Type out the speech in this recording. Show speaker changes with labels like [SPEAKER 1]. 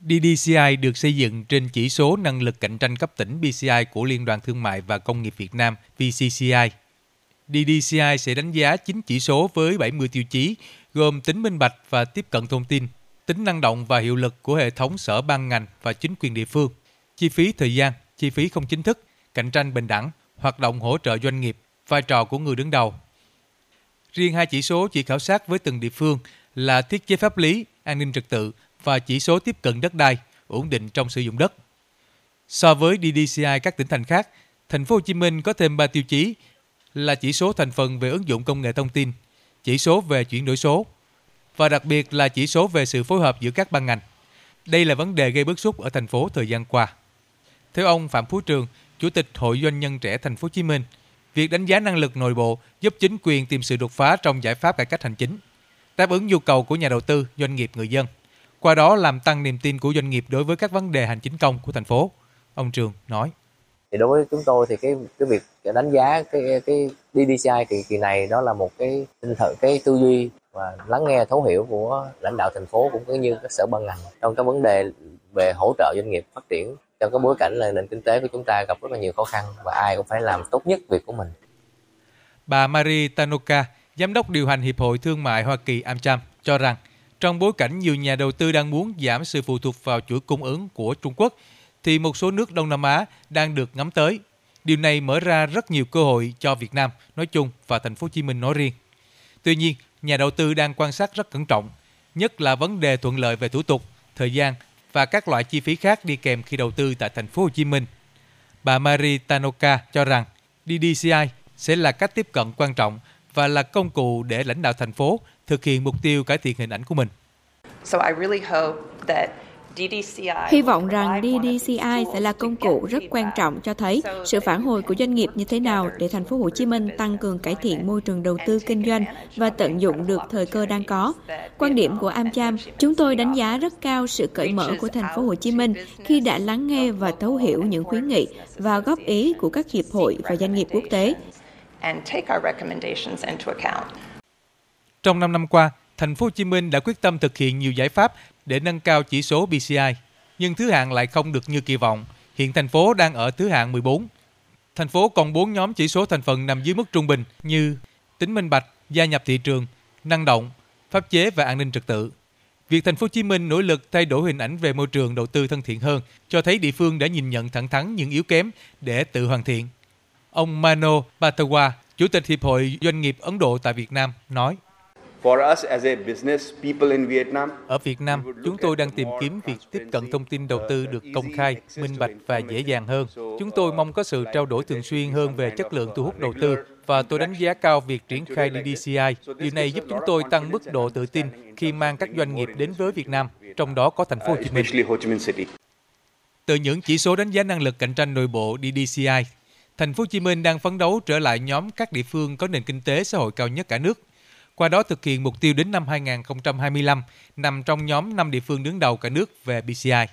[SPEAKER 1] DDCI được xây dựng trên chỉ số năng lực cạnh tranh cấp tỉnh BCI của Liên đoàn Thương mại và Công nghiệp Việt Nam VCCI. DDCI sẽ đánh giá 9 chỉ số với 70 tiêu chí, gồm tính minh bạch và tiếp cận thông tin, tính năng động và hiệu lực của hệ thống sở ban ngành và chính quyền địa phương, chi phí thời gian, chi phí không chính thức, cạnh tranh bình đẳng, hoạt động hỗ trợ doanh nghiệp, vai trò của người đứng đầu. Riêng hai chỉ số chỉ khảo sát với từng địa phương là thiết chế pháp lý, an ninh trật tự và chỉ số tiếp cận đất đai, ổn định trong sử dụng đất. So với DDCI các tỉnh thành khác, thành phố Hồ Chí Minh có thêm 3 tiêu chí là chỉ số thành phần về ứng dụng công nghệ thông tin, chỉ số về chuyển đổi số và đặc biệt là chỉ số về sự phối hợp giữa các ban ngành. Đây là vấn đề gây bức xúc ở thành phố thời gian qua. Theo ông Phạm Phú Trường, Chủ tịch Hội Doanh nhân trẻ Thành phố Hồ Chí Minh, việc đánh giá năng lực nội bộ giúp chính quyền tìm sự đột phá trong giải pháp cải cách hành chính, đáp ứng nhu cầu của nhà đầu tư, doanh nghiệp, người dân. Qua đó làm tăng niềm tin của doanh nghiệp đối với các vấn đề hành chính công của thành phố. Ông Trường nói
[SPEAKER 2] thì đối với chúng tôi thì cái cái việc đánh giá cái cái DDCI kỳ kỳ này đó là một cái tinh thần cái tư duy và lắng nghe thấu hiểu của lãnh đạo thành phố cũng như các sở ban ngành trong các vấn đề về hỗ trợ doanh nghiệp phát triển trong cái bối cảnh là nền kinh tế của chúng ta gặp rất là nhiều khó khăn và ai cũng phải làm tốt nhất việc của mình.
[SPEAKER 1] Bà Marie Tanoka, giám đốc điều hành Hiệp hội Thương mại Hoa Kỳ AmCham cho rằng trong bối cảnh nhiều nhà đầu tư đang muốn giảm sự phụ thuộc vào chuỗi cung ứng của Trung Quốc thì một số nước Đông Nam Á đang được ngắm tới. Điều này mở ra rất nhiều cơ hội cho Việt Nam nói chung và thành phố Hồ Chí Minh nói riêng. Tuy nhiên, nhà đầu tư đang quan sát rất cẩn trọng, nhất là vấn đề thuận lợi về thủ tục, thời gian và các loại chi phí khác đi kèm khi đầu tư tại thành phố Hồ Chí Minh. Bà Mari Tanoka cho rằng DDCI sẽ là cách tiếp cận quan trọng và là công cụ để lãnh đạo thành phố thực hiện mục tiêu cải thiện hình ảnh của mình.
[SPEAKER 3] So I really hope that
[SPEAKER 4] Hy vọng rằng DDCI sẽ là công cụ rất quan trọng cho thấy sự phản hồi của doanh nghiệp như thế nào để thành phố Hồ Chí Minh tăng cường cải thiện môi trường đầu tư kinh doanh và tận dụng được thời cơ đang có. Quan điểm của AmCham, chúng tôi đánh giá rất cao sự cởi mở của thành phố Hồ Chí Minh khi đã lắng nghe và thấu hiểu những khuyến nghị và góp ý của các hiệp hội và doanh nghiệp quốc tế.
[SPEAKER 1] Trong 5 năm qua, thành phố Hồ Chí Minh đã quyết tâm thực hiện nhiều giải pháp để nâng cao chỉ số BCI, nhưng thứ hạng lại không được như kỳ vọng. Hiện thành phố đang ở thứ hạng 14. Thành phố còn 4 nhóm chỉ số thành phần nằm dưới mức trung bình như tính minh bạch, gia nhập thị trường, năng động, pháp chế và an ninh trật tự. Việc thành phố Hồ Chí Minh nỗ lực thay đổi hình ảnh về môi trường đầu tư thân thiện hơn cho thấy địa phương đã nhìn nhận thẳng thắn những yếu kém để tự hoàn thiện. Ông Mano Batawa, Chủ tịch Hiệp hội Doanh nghiệp Ấn Độ tại Việt Nam nói: ở Việt Nam, chúng tôi đang tìm kiếm việc tiếp cận thông tin đầu tư được công khai, minh bạch và dễ dàng hơn. Chúng tôi mong có sự trao đổi thường xuyên hơn về chất lượng thu hút đầu tư và tôi đánh giá cao việc triển khai DDCI. Điều này giúp chúng tôi tăng mức độ tự tin khi mang các doanh nghiệp đến với Việt Nam, trong đó có thành phố Hồ Chí Minh. Từ những chỉ số đánh giá năng lực cạnh tranh nội bộ DDCI, thành phố Hồ Chí Minh đang phấn đấu trở lại nhóm các địa phương có nền kinh tế xã hội cao nhất cả nước qua đó thực hiện mục tiêu đến năm 2025 nằm trong nhóm 5 địa phương đứng đầu cả nước về BCI.